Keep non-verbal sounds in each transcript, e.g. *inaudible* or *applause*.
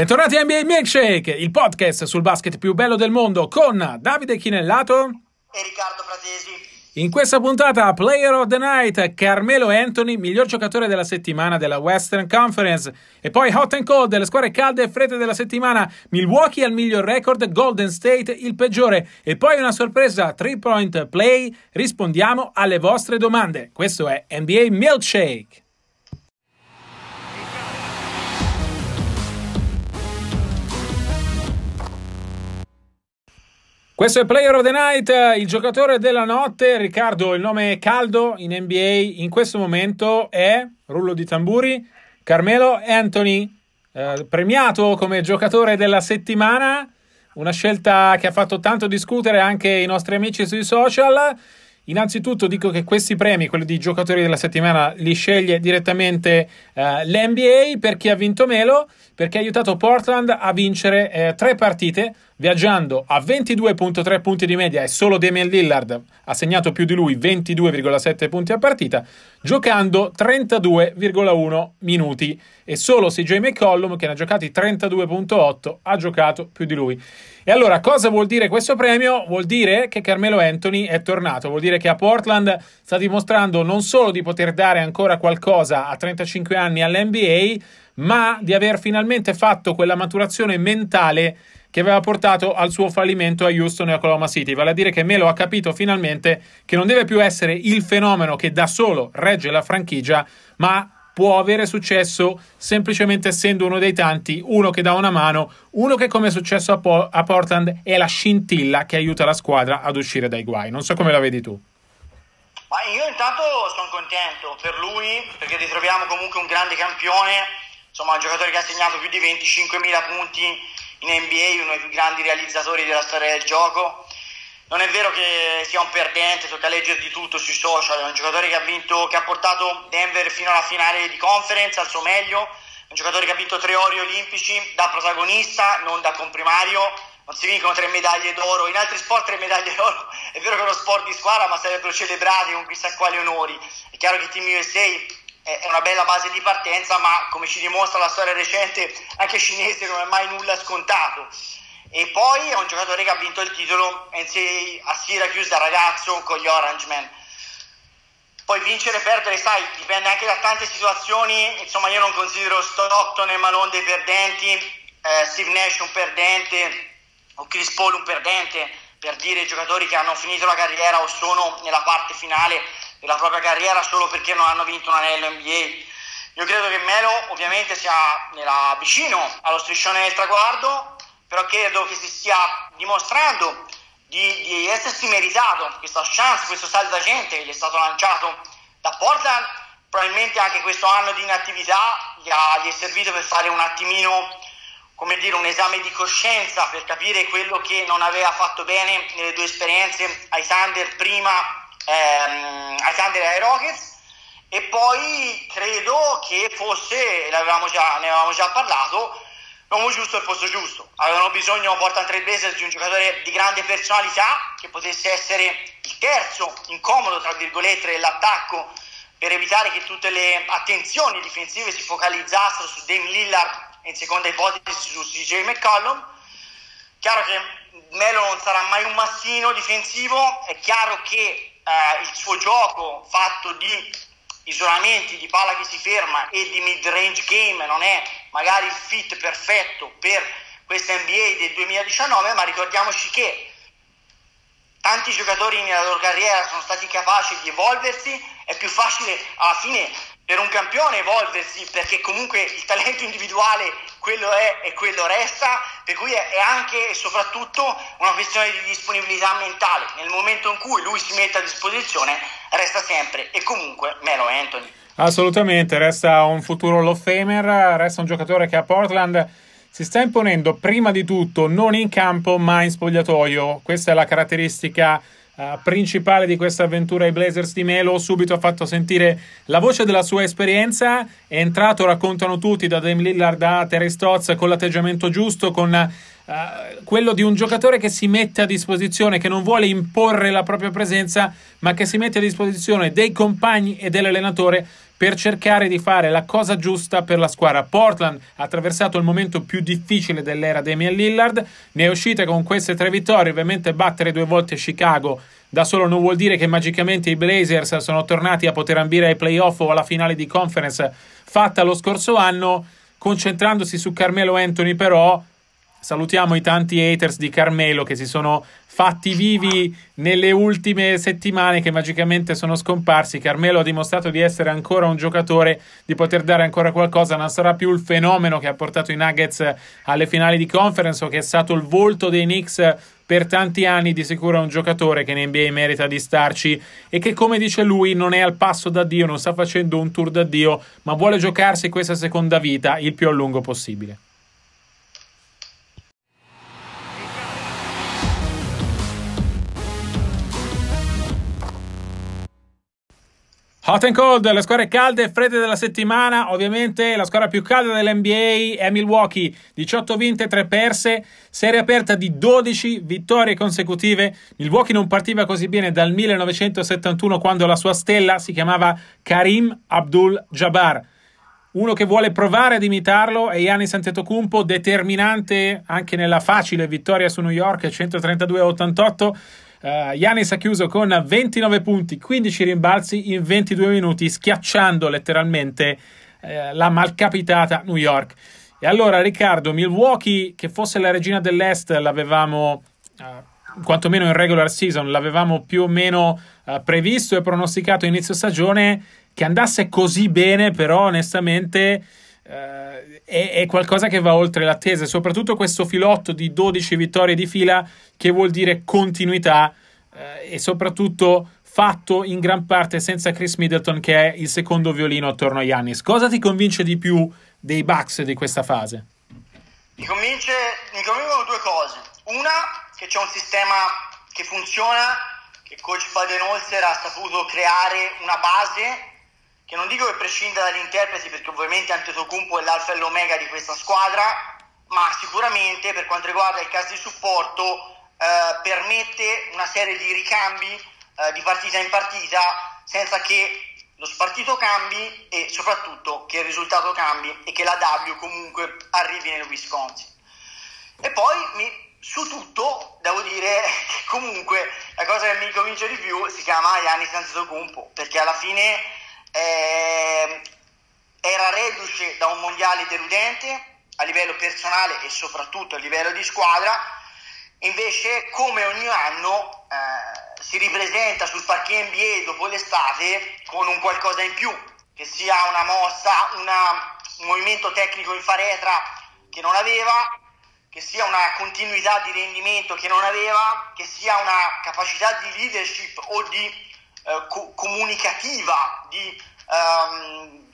Bentornati a NBA Milkshake, il podcast sul basket più bello del mondo con Davide Chinellato e Riccardo Fratesi. In questa puntata, Player of the Night, Carmelo Anthony, miglior giocatore della settimana della Western Conference. E poi Hot and Cold, le squadre calde e fredde della settimana, Milwaukee al miglior record, Golden State il peggiore. E poi una sorpresa, 3 point play, rispondiamo alle vostre domande. Questo è NBA Milkshake. Questo è Player of the Night, il giocatore della notte. Riccardo, il nome caldo in NBA in questo momento è, rullo di tamburi, Carmelo Anthony, eh, premiato come giocatore della settimana. Una scelta che ha fatto tanto discutere anche i nostri amici sui social. Innanzitutto dico che questi premi, quelli di giocatori della settimana, li sceglie direttamente eh, l'NBA per chi ha vinto Melo, perché ha aiutato Portland a vincere eh, tre partite viaggiando a 22.3 punti di media e solo Damian Lillard ha segnato più di lui 22,7 punti a partita, giocando 32,1 minuti e solo CJ McCollum che ne ha giocati 32.8 ha giocato più di lui. E allora cosa vuol dire questo premio? Vuol dire che Carmelo Anthony è tornato, vuol dire che a Portland sta dimostrando non solo di poter dare ancora qualcosa a 35 anni all'NBA, ma di aver finalmente fatto quella maturazione mentale che aveva portato al suo fallimento a Houston e Oklahoma City. Vale a dire che Melo ha capito finalmente che non deve più essere il fenomeno che da solo regge la franchigia, ma può avere successo semplicemente essendo uno dei tanti, uno che dà una mano, uno che come è successo a, po- a Portland è la scintilla che aiuta la squadra ad uscire dai guai. Non so come la vedi tu. Ma io intanto sono contento per lui perché ritroviamo comunque un grande campione, insomma un giocatore che ha segnato più di 25.000 punti in NBA, uno dei più grandi realizzatori della storia del gioco. Non è vero che sia un perdente, tocca leggere di tutto sui social, è un giocatore che ha, vinto, che ha portato Denver fino alla finale di conference, al suo meglio, è un giocatore che ha vinto tre ori olimpici da protagonista, non da comprimario, non si vincono tre medaglie d'oro, in altri sport tre medaglie d'oro, è vero che è uno sport di squadra ma sarebbero celebrati con chissà quali onori, è chiaro che Team USA è una bella base di partenza, ma come ci dimostra la storia recente, anche cinese non è mai nulla scontato. E poi è un giocatore che ha vinto il titolo a Syracuse da ragazzo con gli Orange Man. Poi vincere e perdere, sai, dipende anche da tante situazioni. Insomma, io non considero Stockton e Malone dei perdenti, eh, Steve Nash un perdente o Chris Paul un perdente, per dire giocatori che hanno finito la carriera o sono nella parte finale della propria carriera solo perché non hanno vinto un anello NBA. Io credo che Melo ovviamente sia nella, vicino allo striscione del traguardo, però credo che si stia dimostrando di, di essersi meritato questa chance, questo salvagente che gli è stato lanciato da Portland. Probabilmente anche questo anno di inattività gli, ha, gli è servito per fare un attimino come dire, un esame di coscienza per capire quello che non aveva fatto bene nelle due esperienze ai Thunder prima ehm, ai Thunder e ai Rockets e poi credo che fosse, già, ne avevamo già parlato, l'uomo giusto al posto giusto. Avevano bisogno Portland Trail Blazers di un giocatore di grande personalità che potesse essere il terzo incomodo, tra virgolette, dell'attacco per evitare che tutte le attenzioni difensive si focalizzassero su Dame Lillard e in seconda ipotesi su CJ McCollum. Chiaro che Melo non sarà mai un massino difensivo, è chiaro che eh, il suo gioco fatto di isolamenti, di palla che si ferma e di mid-range game non è magari il fit perfetto per questa NBA del 2019, ma ricordiamoci che tanti giocatori nella loro carriera sono stati capaci di evolversi, è più facile alla fine per un campione evolversi perché comunque il talento individuale quello è e quello resta, per cui è anche e soprattutto una questione di disponibilità mentale. Nel momento in cui lui si mette a disposizione resta sempre e comunque Melo Anthony. Assolutamente, resta un futuro Hall of Famer, resta un giocatore che a Portland si sta imponendo prima di tutto non in campo ma in spogliatoio. Questa è la caratteristica uh, principale di questa avventura ai Blazers di Melo. Subito ha fatto sentire la voce della sua esperienza. È entrato, raccontano tutti, da Dame Lillard a Terry Stotz con l'atteggiamento giusto, con Uh, quello di un giocatore che si mette a disposizione, che non vuole imporre la propria presenza, ma che si mette a disposizione dei compagni e dell'allenatore per cercare di fare la cosa giusta per la squadra. Portland ha attraversato il momento più difficile dell'era Damian Lillard, ne è uscita con queste tre vittorie, ovviamente battere due volte Chicago da solo non vuol dire che magicamente i Blazers sono tornati a poter ambire ai playoff o alla finale di conference fatta lo scorso anno, concentrandosi su Carmelo Anthony però salutiamo i tanti haters di Carmelo che si sono fatti vivi nelle ultime settimane che magicamente sono scomparsi. Carmelo ha dimostrato di essere ancora un giocatore, di poter dare ancora qualcosa, non sarà più il fenomeno che ha portato i Nuggets alle finali di conference o che è stato il volto dei Knicks per tanti anni di sicuro è un giocatore che in NBA merita di starci e che come dice lui non è al passo da Dio, non sta facendo un tour da Dio, ma vuole giocarsi questa seconda vita il più a lungo possibile. Hot and cold, le squadre calde e fredde della settimana. Ovviamente la squadra più calda dell'NBA è Milwaukee, 18 vinte, 3 perse, serie aperta di 12 vittorie consecutive. Milwaukee non partiva così bene dal 1971 quando la sua stella si chiamava Karim Abdul-Jabbar. Uno che vuole provare ad imitarlo è Giannis Antetokounmpo, determinante anche nella facile vittoria su New York 132-88 Uh, Giannis ha chiuso con 29 punti, 15 rimbalzi in 22 minuti, schiacciando letteralmente uh, la malcapitata New York. E allora, Riccardo, Milwaukee, che fosse la regina dell'Est, l'avevamo, uh, quantomeno in regular season, l'avevamo più o meno uh, previsto e pronosticato inizio stagione, che andasse così bene, però onestamente Uh, è, è, qualcosa che va oltre l'attesa, soprattutto questo filotto di 12 vittorie di fila che vuol dire continuità uh, e soprattutto fatto in gran parte senza Chris Middleton che è il secondo violino attorno a Yannis. Cosa ti convince di più dei Bucks di questa fase? Mi, convince, mi convincono due cose. Una, che c'è un sistema che funziona, che coach Baden-Holzer ha saputo creare una base che non dico che prescinda dagli interpreti perché ovviamente Antetokounmpo è l'alfa e l'omega di questa squadra, ma sicuramente per quanto riguarda il caso di supporto eh, permette una serie di ricambi eh, di partita in partita senza che lo spartito cambi e soprattutto che il risultato cambi e che la W comunque arrivi nel Wisconsin. E poi mi, su tutto devo dire che comunque la cosa che mi convince di più si chiama Yannis Antetokounmpo perché alla fine eh, era reduce da un mondiale deludente a livello personale e soprattutto a livello di squadra, invece come ogni anno eh, si ripresenta sul parquet NBA dopo l'estate con un qualcosa in più, che sia una mossa, una, un movimento tecnico in faretra che non aveva, che sia una continuità di rendimento che non aveva, che sia una capacità di leadership o di eh, co- comunicativa di, um,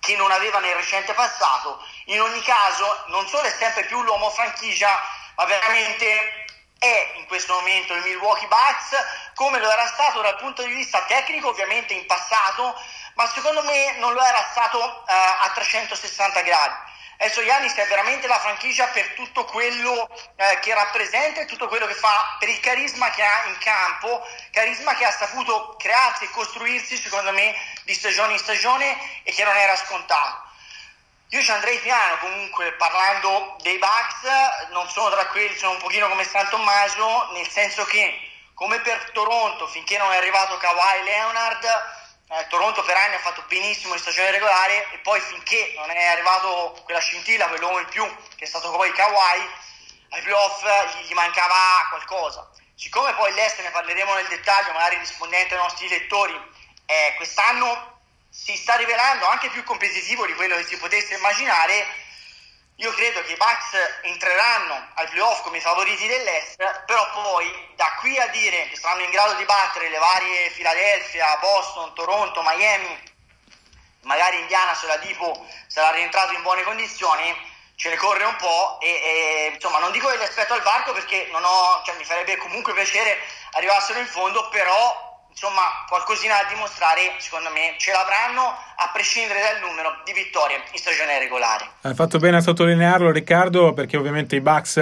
che non aveva nel recente passato. In ogni caso, non solo è sempre più l'uomo franchigia, ma veramente è in questo momento il Milwaukee Bucks come lo era stato dal punto di vista tecnico ovviamente in passato ma secondo me non lo era stato uh, a 360 gradi Adesso Giannis è veramente la franchigia per tutto quello eh, che rappresenta e tutto quello che fa, per il carisma che ha in campo, carisma che ha saputo crearsi e costruirsi, secondo me, di stagione in stagione e che non era scontato. Io ci andrei piano comunque parlando dei Bucks, non sono tra quelli, sono un pochino come San Tommaso, nel senso che come per Toronto finché non è arrivato Kawhi Leonard eh, Toronto per anni ha fatto benissimo in stagione regolare e poi finché non è arrivato quella scintilla, quell'uomo in più che è stato poi Kawhi, ai playoff gli, gli mancava qualcosa. Siccome poi l'Est ne parleremo nel dettaglio, magari rispondente ai nostri lettori, eh, quest'anno si sta rivelando anche più competitivo di quello che si potesse immaginare io credo che i Bucks entreranno ai playoff come i favoriti dell'Est, però poi da qui a dire che saranno in grado di battere le varie Philadelphia, Boston, Toronto, Miami, magari Indiana se la Dipo sarà rientrato in buone condizioni, ce ne corre un po' e, e insomma non dico che li aspetto al varco perché ho, cioè, mi farebbe comunque piacere arrivassero in fondo, però insomma qualcosina da dimostrare secondo me ce l'avranno a prescindere dal numero di vittorie in stagione regolare hai fatto bene a sottolinearlo Riccardo perché ovviamente i Bucks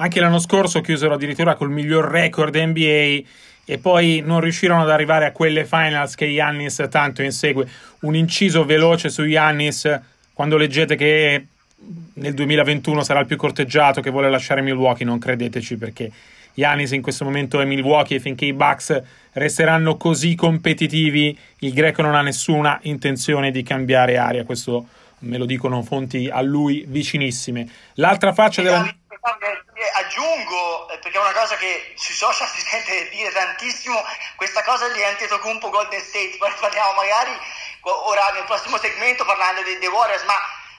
anche l'anno scorso chiusero addirittura col miglior record NBA e poi non riuscirono ad arrivare a quelle finals che Yannis tanto insegue. Un inciso veloce su Yannis quando leggete che nel 2021 sarà il più corteggiato che vuole lasciare Milwaukee, non credeteci perché Yanis in questo momento è Milwaukee e finché i Bucks resteranno così competitivi, il greco non ha nessuna intenzione di cambiare aria, questo me lo dicono fonti a lui vicinissime. L'altra faccia della... Aggiungo, perché è una cosa che sui social *laughs* si sente dire tantissimo, questa cosa di Antetokounmpo Golden State, poi parliamo magari ora nel prossimo segmento parlando dei, dei Warriors, ma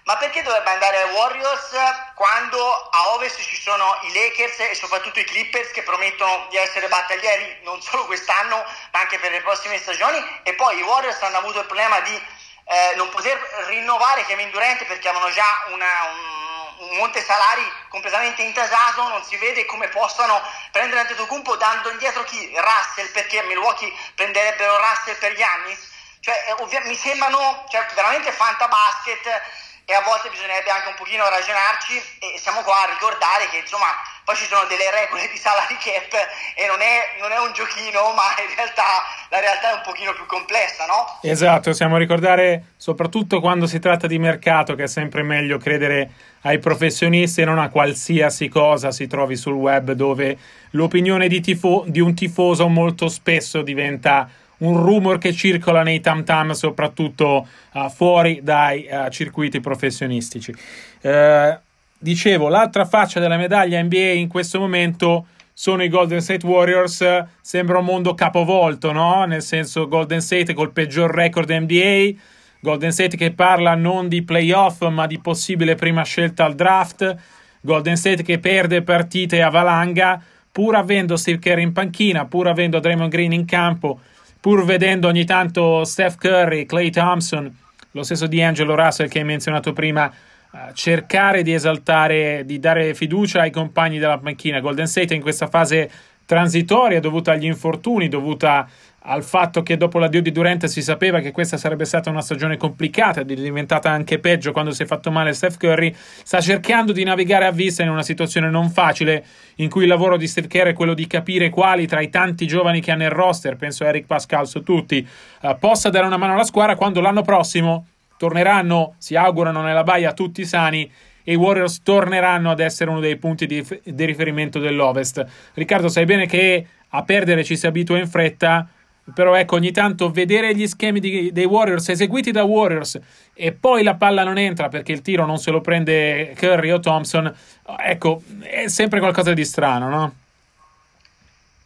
ma perché dovrebbe andare ai Warriors quando a ovest ci sono i Lakers e soprattutto i Clippers che promettono di essere battaglieri non solo quest'anno ma anche per le prossime stagioni e poi i Warriors hanno avuto il problema di eh, non poter rinnovare Kevin Durant perché avevano già una, un, un, monte salari completamente intasato non si vede come possano prendere Antetokounmpo dando indietro chi? Russell perché Milwaukee prenderebbero Russell per gli anni cioè, ovvia- mi sembrano cioè, veramente fantabasket e a volte bisognerebbe anche un pochino ragionarci e siamo qua a ricordare che insomma poi ci sono delle regole di salary cap e non è, non è un giochino ma in realtà la realtà è un pochino più complessa no? Esatto, siamo a ricordare soprattutto quando si tratta di mercato che è sempre meglio credere ai professionisti e non a qualsiasi cosa si trovi sul web dove l'opinione di, tifo- di un tifoso molto spesso diventa un rumor che circola nei tam tam, soprattutto uh, fuori dai uh, circuiti professionistici. Uh, dicevo, l'altra faccia della medaglia NBA in questo momento sono i Golden State Warriors. Sembra un mondo capovolto, no? Nel senso, Golden State col peggior record NBA. Golden State che parla non di playoff ma di possibile prima scelta al draft. Golden State che perde partite a valanga, pur avendo Steve Kerr in panchina, pur avendo Draymond Green in campo pur vedendo ogni tanto Steph Curry, Clay Thompson, lo stesso di Angelo Russell che hai menzionato prima, uh, cercare di esaltare, di dare fiducia ai compagni della macchina. Golden State in questa fase transitoria dovuta agli infortuni, dovuta al fatto che dopo l'addio di Durant si sapeva che questa sarebbe stata una stagione complicata ed è diventata anche peggio quando si è fatto male Steph Curry, sta cercando di navigare a vista in una situazione non facile in cui il lavoro di Steph Curry è quello di capire quali tra i tanti giovani che ha nel roster, penso Eric Pascal su tutti, uh, possa dare una mano alla squadra quando l'anno prossimo torneranno, si augurano nella baia tutti sani e i Warriors torneranno ad essere uno dei punti di, di riferimento dell'Ovest. Riccardo, sai bene che a perdere ci si abitua in fretta però ecco, ogni tanto vedere gli schemi di, dei Warriors eseguiti da Warriors e poi la palla non entra perché il tiro non se lo prende Curry o Thompson, ecco, è sempre qualcosa di strano, no?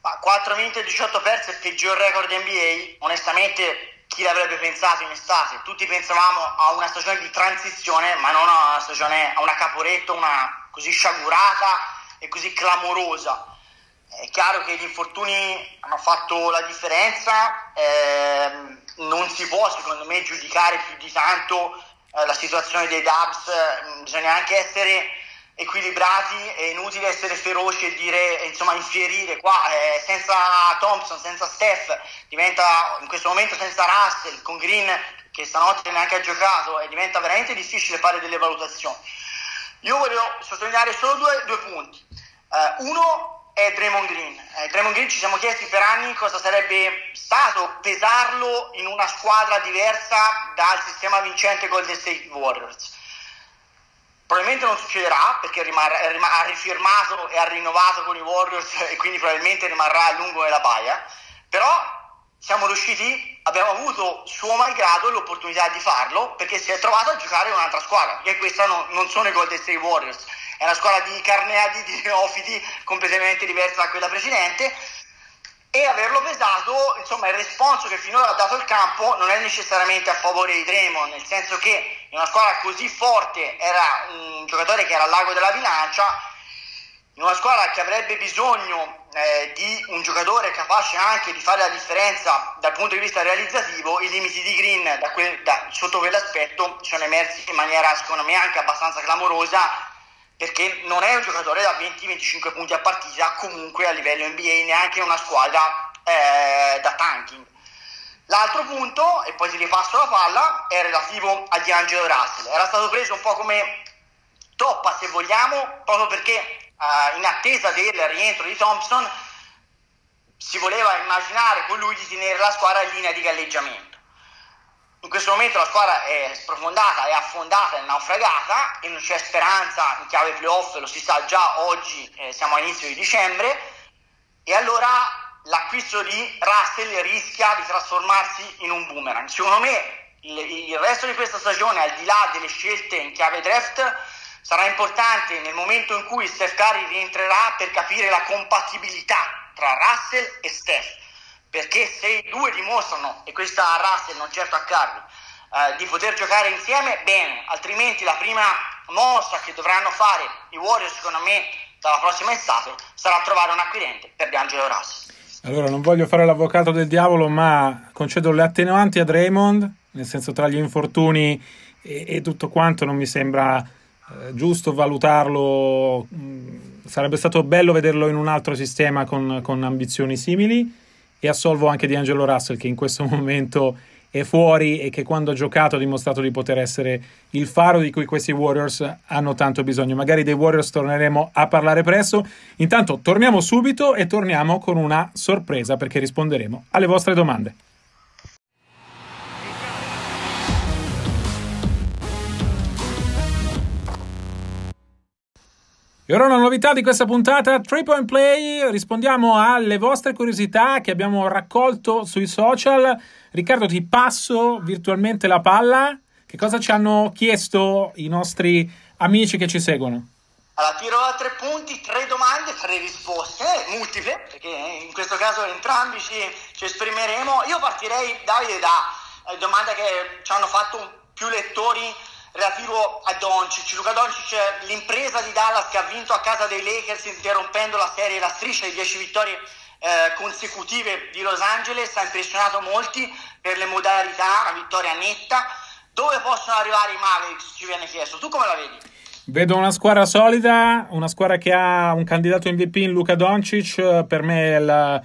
Ma 4 vinti e 18 persi è il peggior record NBA. Onestamente, chi l'avrebbe pensato in estate? Tutti pensavamo a una stagione di transizione, ma non a una stagione, a una caporetto, una così sciagurata e così clamorosa è chiaro che gli infortuni hanno fatto la differenza, eh, non si può secondo me giudicare più di tanto eh, la situazione dei Dubs, eh, bisogna anche essere equilibrati, è inutile essere feroci e dire, insomma, infierire qua, eh, senza Thompson, senza Steph, diventa in questo momento senza Russell, con Green che stanotte neanche ha giocato, e diventa veramente difficile fare delle valutazioni. Io voglio sottolineare solo due, due punti. Uh, uno, è Draymond Green. Eh, Draymond Green ci siamo chiesti per anni cosa sarebbe stato pesarlo in una squadra diversa dal sistema vincente Golden State Warriors. Probabilmente non succederà perché rimarrà, ha rifirmato e ha rinnovato con i Warriors *laughs* e quindi probabilmente rimarrà a lungo nella baia. Però siamo riusciti, abbiamo avuto suo malgrado l'opportunità di farlo perché si è trovato a giocare in un'altra squadra, perché questa non, non sono i Golden State Warriors è una scuola di carneadi, di neofiti completamente diversa da quella precedente. E averlo pesato, insomma il responso che finora ha dato il campo non è necessariamente a favore di Draymond, nel senso che in una squadra così forte era un giocatore che era al lago della bilancia, in una squadra che avrebbe bisogno eh, di un giocatore capace anche di fare la differenza dal punto di vista realizzativo, i limiti di Green da quel, da, sotto quell'aspetto sono emersi in maniera secondo me anche abbastanza clamorosa perché non è un giocatore da 20-25 punti a partita comunque a livello NBA, neanche una squadra eh, da tanking. L'altro punto, e poi ti ripasso la palla, è relativo a D'Angelo Russell. Era stato preso un po' come toppa, se vogliamo, proprio perché eh, in attesa del rientro di Thompson si voleva immaginare con lui di tenere la squadra in linea di galleggiamento. In questo momento la squadra è sprofondata, è affondata, è naufragata e non c'è speranza in chiave playoff, lo si sa già oggi, eh, siamo all'inizio di dicembre, e allora l'acquisto di Russell rischia di trasformarsi in un boomerang. Secondo me il, il resto di questa stagione, al di là delle scelte in chiave draft, sarà importante nel momento in cui Steph Curry rientrerà per capire la compatibilità tra Russell e Steph perché se i due dimostrano, e questa a Russell non certo a Curry, eh, di poter giocare insieme, bene, altrimenti la prima mossa che dovranno fare i Warriors secondo me dalla prossima estate sarà trovare un acquirente per D'Angelo Russell. Allora, non voglio fare l'avvocato del diavolo, ma concedo le attenuanti a Draymond, nel senso tra gli infortuni e, e tutto quanto non mi sembra eh, giusto valutarlo. Mm, sarebbe stato bello vederlo in un altro sistema con, con ambizioni simili e assolvo anche di Angelo Russell che in questo *laughs* momento è fuori e che quando ha giocato ha dimostrato di poter essere il faro di cui questi Warriors hanno tanto bisogno. Magari dei Warriors torneremo a parlare presto. Intanto torniamo subito e torniamo con una sorpresa perché risponderemo alle vostre domande. E ora una novità di questa puntata, 3 Point Play, rispondiamo alle vostre curiosità che abbiamo raccolto sui social. Riccardo ti passo virtualmente la palla, che cosa ci hanno chiesto i nostri amici che ci seguono? Allora, tiro a tre punti, tre domande, tre risposte, multiple, perché in questo caso entrambi ci, ci esprimeremo. Io partirei, Davide, da eh, domande che ci hanno fatto più lettori relativo a Doncic. Luca Doncic, l'impresa di Dallas che ha vinto a casa dei Lakers interrompendo la serie, la striscia di 10 vittorie eh, consecutive di Los Angeles, ha impressionato molti per le modalità, una vittoria netta. Dove possono arrivare i Mavericks? Ci viene chiesto. Tu come la vedi? Vedo una squadra solida, una squadra che ha un candidato MVP in Luca Doncic, per me la,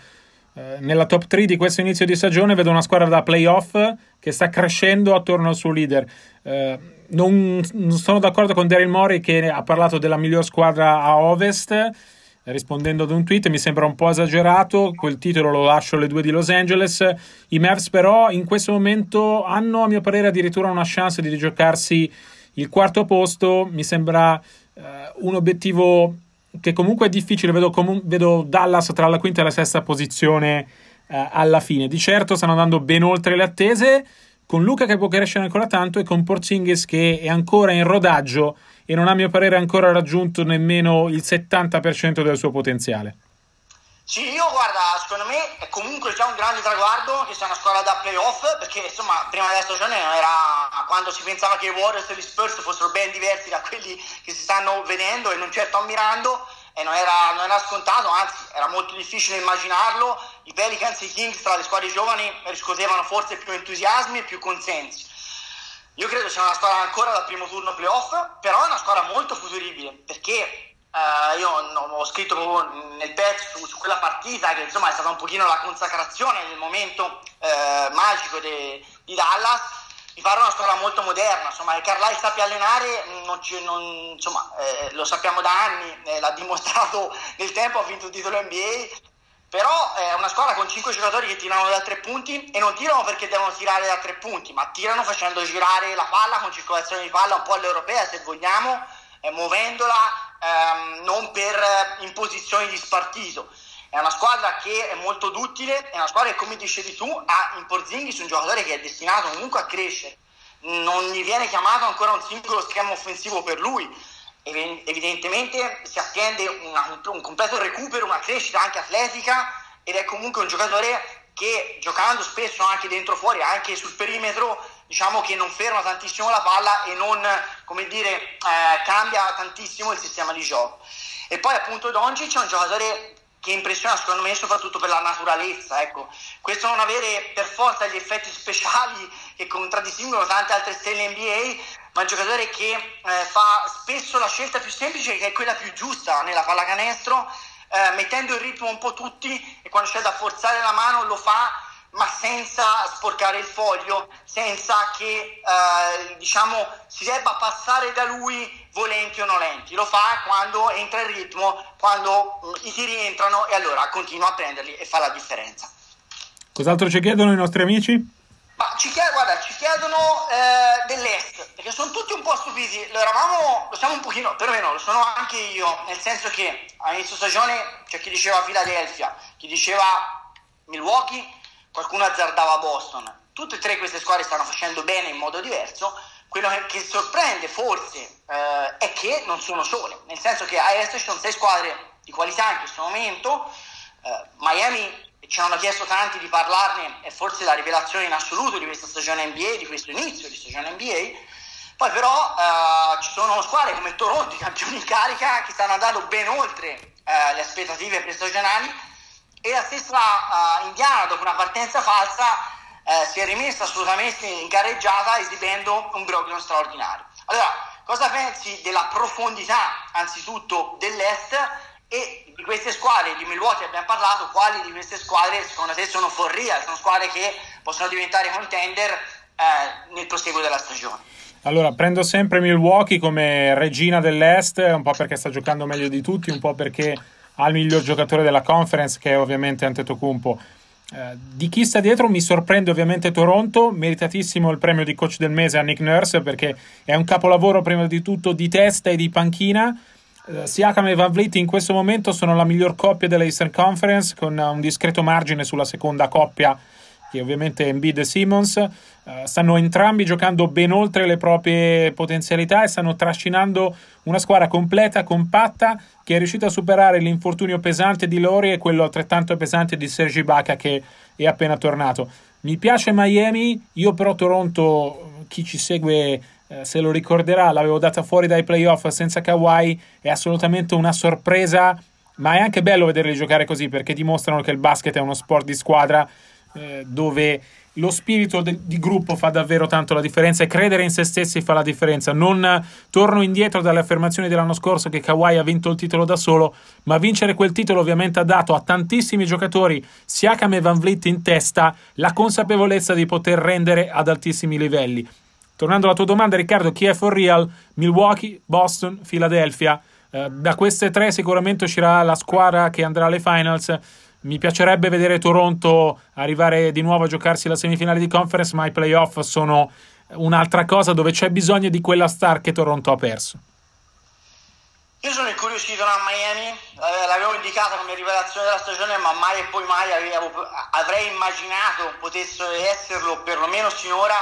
eh, nella top 3 di questo inizio di stagione vedo una squadra da playoff che sta crescendo attorno al suo leader. Eh, non, non, sono d'accordo con Daryl Morey che ha parlato della miglior squadra a ovest. Rispondendo ad un tweet, mi sembra un po' esagerato. Quel titolo lo lascio alle due di Los Angeles. I Mavs, però, in questo momento hanno, a mio parere, addirittura una chance di rigiocarsi il quarto posto. Mi sembra eh, un obiettivo che comunque è difficile. Vedo, comu- vedo, Dallas tra la quinta e la sesta posizione eh, alla fine. Di certo stanno andando ben oltre le attese con Luca che può crescere ancora tanto e con Porzingis che è ancora in rodaggio e non ha a mio parere ancora raggiunto nemmeno il 70% del suo potenziale. Sì, io guarda, secondo me è comunque già un grande traguardo che sia una squadra da playoff, perché insomma prima della stagione era quando si pensava che i Warriors e gli Spurs fossero ben diversi da quelli che si stanno vedendo e non certo ammirando, e non era, non era scontato, anzi era molto difficile immaginarlo. I Pelicans e i Kings tra le squadre giovani riscuotevano forse più entusiasmi e più consensi. Io credo sia una squadra ancora dal primo turno playoff, però è una squadra molto futuribile perché eh, io ho scritto nel pezzo su, su, quella partita che insomma è stata un pochino la consacrazione del momento eh, magico de, di Dallas di fare una squadra molto moderna, insomma, che Carlisle sappia allenare, non ci, non, insomma, eh, lo sappiamo da anni, eh, l'ha dimostrato *laughs* nel tempo, ha vinto il titolo NBA, però è una squadra con 5 giocatori che tirano da tre punti e non tirano perché devono tirare da tre punti, ma tirano facendo girare la palla con circolazione di palla un po' all'europea se vogliamo, eh, muovendola ehm, non per imposizioni di spartito. È una squadra che è molto duttile, è una squadra che, come dicevi tu, ha in Porzingis un giocatore che è destinato comunque a crescere. Non gli viene chiamato ancora un singolo schema offensivo per lui. Evidentemente si attende una, un completo recupero, una crescita anche atletica ed è comunque un giocatore che giocando spesso anche dentro fuori, anche sul perimetro, diciamo che non ferma tantissimo la palla e non, come dire, eh, cambia tantissimo il sistema di gioco. E poi appunto Doncic è un giocatore che impressiona secondo me soprattutto per la naturalezza. Ecco. Questo non avere per forza gli effetti speciali che contraddistinguono tante altre stelle NBA, ma un giocatore che eh, fa spesso la scelta più semplice, che è quella più giusta nella pallacanestro, eh, mettendo in ritmo un po' tutti e quando c'è da forzare la mano lo fa ma senza sporcare il foglio, senza che eh, diciamo, si debba passare da lui volenti o nolenti, lo fa quando entra in ritmo, quando mh, i tiri entrano e allora continua a prenderli e fa la differenza. Cos'altro ci chiedono i nostri amici? Ma ci, chied- guarda, ci chiedono eh, dell'est, perché sono tutti un po' stupiti. Lo eravamo, lo siamo un pochino, perlomeno lo sono anche io, nel senso che all'inizio stagione c'è chi diceva Philadelphia, chi diceva Milwaukee, qualcuno azzardava Boston. Tutte e tre queste squadre stanno facendo bene in modo diverso. Quello che, che sorprende forse eh, è che non sono sole, nel senso che a est ci sono sei squadre di qualità in questo momento. Eh, Miami ci hanno chiesto tanti di parlarne, è forse la rivelazione in assoluto di questa stagione NBA, di questo inizio di stagione NBA. Poi però eh, ci sono squadre come Toronto, i campioni in carica, che stanno andando ben oltre eh, le aspettative prestagionali e la stessa eh, Indiana, dopo una partenza falsa, eh, si è rimessa assolutamente in gareggiata esibendo un Brogdon straordinario. Allora, cosa pensi della profondità, anzitutto, dell'Est e di queste squadre di Milwaukee abbiamo parlato, quali di queste squadre secondo te sono for real, sono squadre che possono diventare contender eh, nel proseguo della stagione? Allora, prendo sempre Milwaukee come regina dell'Est, un po' perché sta giocando meglio di tutti, un po' perché ha il miglior giocatore della conference, che è ovviamente Antetokounmpo. Eh, di chi sta dietro mi sorprende ovviamente Toronto, meritatissimo il premio di coach del mese a Nick Nurse perché è un capolavoro prima di tutto di testa e di panchina Uh, Siakam e Van Vliet in questo momento sono la miglior coppia dell'Eastern Conference con un discreto margine sulla seconda coppia che ovviamente è Embiid e Simmons uh, stanno entrambi giocando ben oltre le proprie potenzialità e stanno trascinando una squadra completa, compatta che è riuscita a superare l'infortunio pesante di Lori e quello altrettanto pesante di Sergi Baca che è appena tornato. Mi piace Miami io però Toronto chi ci segue eh, se lo ricorderà, l'avevo data fuori dai playoff senza Kawhi, è assolutamente una sorpresa, ma è anche bello vederli giocare così perché dimostrano che il basket è uno sport di squadra eh, dove lo spirito de- di gruppo fa davvero tanto la differenza e credere in se stessi fa la differenza. Non torno indietro dalle affermazioni dell'anno scorso che Kawhi ha vinto il titolo da solo, ma vincere quel titolo ovviamente ha dato a tantissimi giocatori, Siakam e Van Vliet in testa, la consapevolezza di poter rendere ad altissimi livelli. Tornando alla tua domanda, Riccardo, chi è for real? Milwaukee, Boston, Philadelphia. Eh, da queste tre sicuramente uscirà la squadra che andrà alle finals. Mi piacerebbe vedere Toronto arrivare di nuovo a giocarsi la semifinale di conference, ma i playoff sono un'altra cosa dove c'è bisogno di quella star che Toronto ha perso. Io sono incuriosito da Miami, l'avevo indicata come rivelazione della stagione, ma mai e poi mai avevo, avrei immaginato potesse esserlo, perlomeno sinora,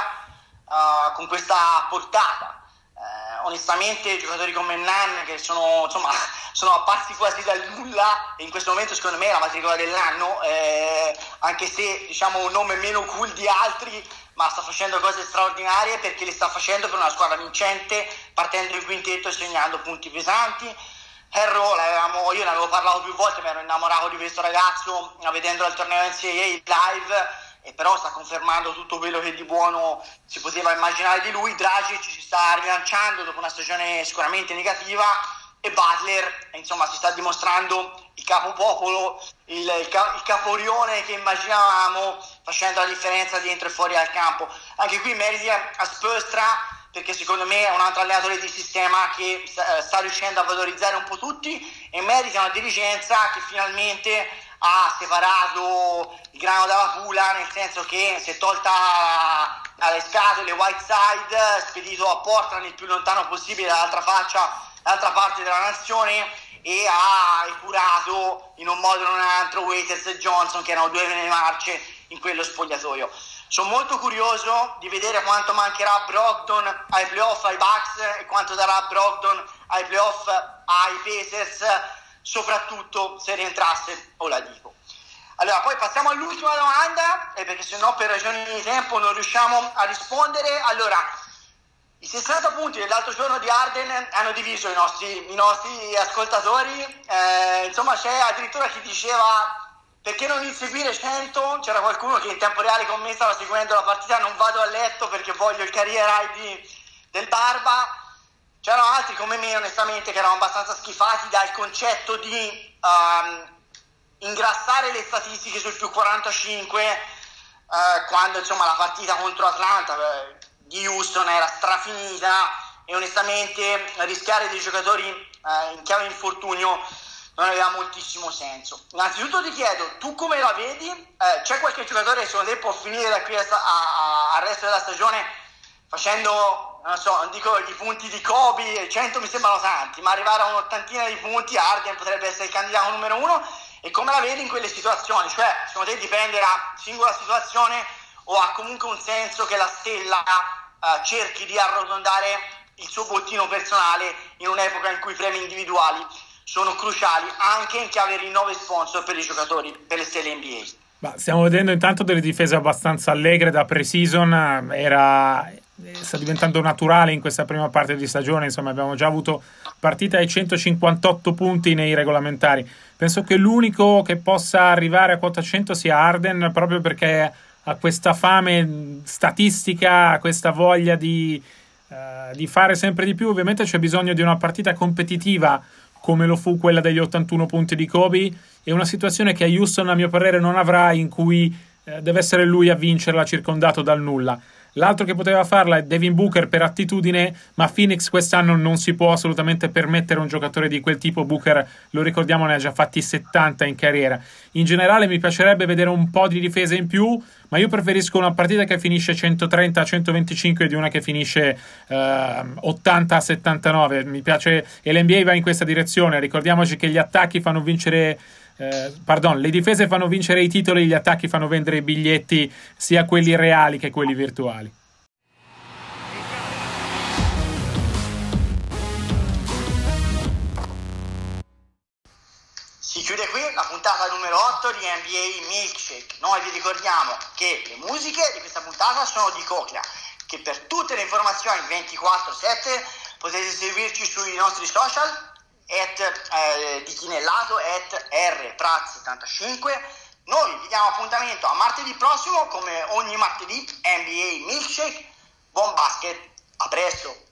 uh, con questa portata. Uh, onestamente giocatori come Nan che sono, insomma, *laughs* sono apparsi quasi dal nulla e in questo momento secondo me è la matricola dell'anno eh, anche se diciamo un nome meno cool di altri ma sta facendo cose straordinarie perché le sta facendo per una squadra vincente partendo in quintetto e segnando punti pesanti. Harrow, io ne avevo parlato più volte mi ero innamorato di questo ragazzo vedendo al torneo NCAA live e però sta confermando tutto quello che di buono si poteva immaginare di lui. Dragic ci sta rilanciando dopo una stagione sicuramente negativa e Butler insomma si sta dimostrando il capopopolo, il, il, il caporione che immaginavamo facendo la differenza dentro e fuori dal campo. Anche qui meriti a Spöstra perché secondo me è un altro allenatore di sistema che sta, sta riuscendo a valorizzare un po' tutti e merita una dirigenza che finalmente ha separato il grano dalla pula, nel senso che si è tolta dalle scatole Whiteside, spedito a Portland il più lontano possibile dall'altra faccia, dall'altra parte della nazione e ha epurato in un modo o in un altro Waiters e Johnson che erano due vene marce in quello spogliatoio. Sono molto curioso di vedere quanto mancherà Brogdon ai playoff ai Bucks e quanto darà Brogdon ai playoff ai Pacers soprattutto se rientrasse Oladipo. Allora, poi passiamo all'ultima domanda, eh, perché se no per ragioni di tempo non riusciamo a rispondere. Allora, i 60 punti dell'altro giorno di Arden hanno diviso i nostri, i nostri ascoltatori, eh, insomma c'è addirittura chi diceva perché non inseguire 100, c'era qualcuno che in tempo reale con me stava seguendo la partita, non vado a letto perché voglio il career ID del Barba, C'erano altri come me, onestamente, che erano abbastanza schifati dal concetto di um, ingrassare le statistiche sul più 45 uh, quando insomma la partita contro Atlanta eh, di Houston era strafinita e onestamente rischiare dei giocatori eh, in chiave infortunio non aveva moltissimo senso. Innanzitutto ti chiedo, tu come la vedi? Eh, c'è qualche giocatore che secondo te può finire da qui al resto della stagione facendo, non so, non dico i punti di Kobe, 100 mi sembrano tanti, ma arrivare a un'ottantina di punti, Arden potrebbe essere il candidato numero uno, e come la vedi in quelle situazioni? Cioè, secondo te dipende da singola situazione o ha comunque un senso che la stella eh, cerchi di arrotondare il suo bottino personale in un'epoca in cui i premi individuali sono cruciali anche in chiave rinnovo e sponsor per i giocatori, per le stelle NBA. Ma stiamo vedendo intanto delle difese abbastanza allegre da pre-season, era, sta diventando naturale in questa prima parte di stagione, insomma abbiamo già avuto partite ai 158 punti nei regolamentari. Penso che l'unico che possa arrivare a quota 100 sia Arden, proprio perché ha questa fame statistica, questa voglia di, uh, di fare sempre di più. Ovviamente c'è bisogno di una partita competitiva come lo fu quella degli 81 punti di Kobe. È una situazione che Houston, a mio parere, non avrà in cui eh, deve essere lui a vincerla circondato dal nulla. L'altro che poteva farla è Devin Booker per attitudine, ma Phoenix quest'anno non si può assolutamente permettere un giocatore di quel tipo. Booker, lo ricordiamo, ne ha già fatti 70 in carriera. In generale mi piacerebbe vedere un po' di difesa in più, ma io preferisco una partita che finisce 130-125 di una che finisce eh, 80-79. Mi piace e l'NBA va in questa direzione. Ricordiamoci che gli attacchi fanno vincere eh, pardon, le difese fanno vincere i titoli, gli attacchi fanno vendere i biglietti, sia quelli reali che quelli virtuali. Si chiude qui la puntata numero 8 di NBA Milkshake. Noi vi ricordiamo che le musiche di questa puntata sono di Coclea, che per tutte le informazioni 24-7 potete seguirci sui nostri social at, eh, di Chinellato at rpraz75 noi vi diamo appuntamento a martedì prossimo come ogni martedì NBA Milkshake. Buon basket a presto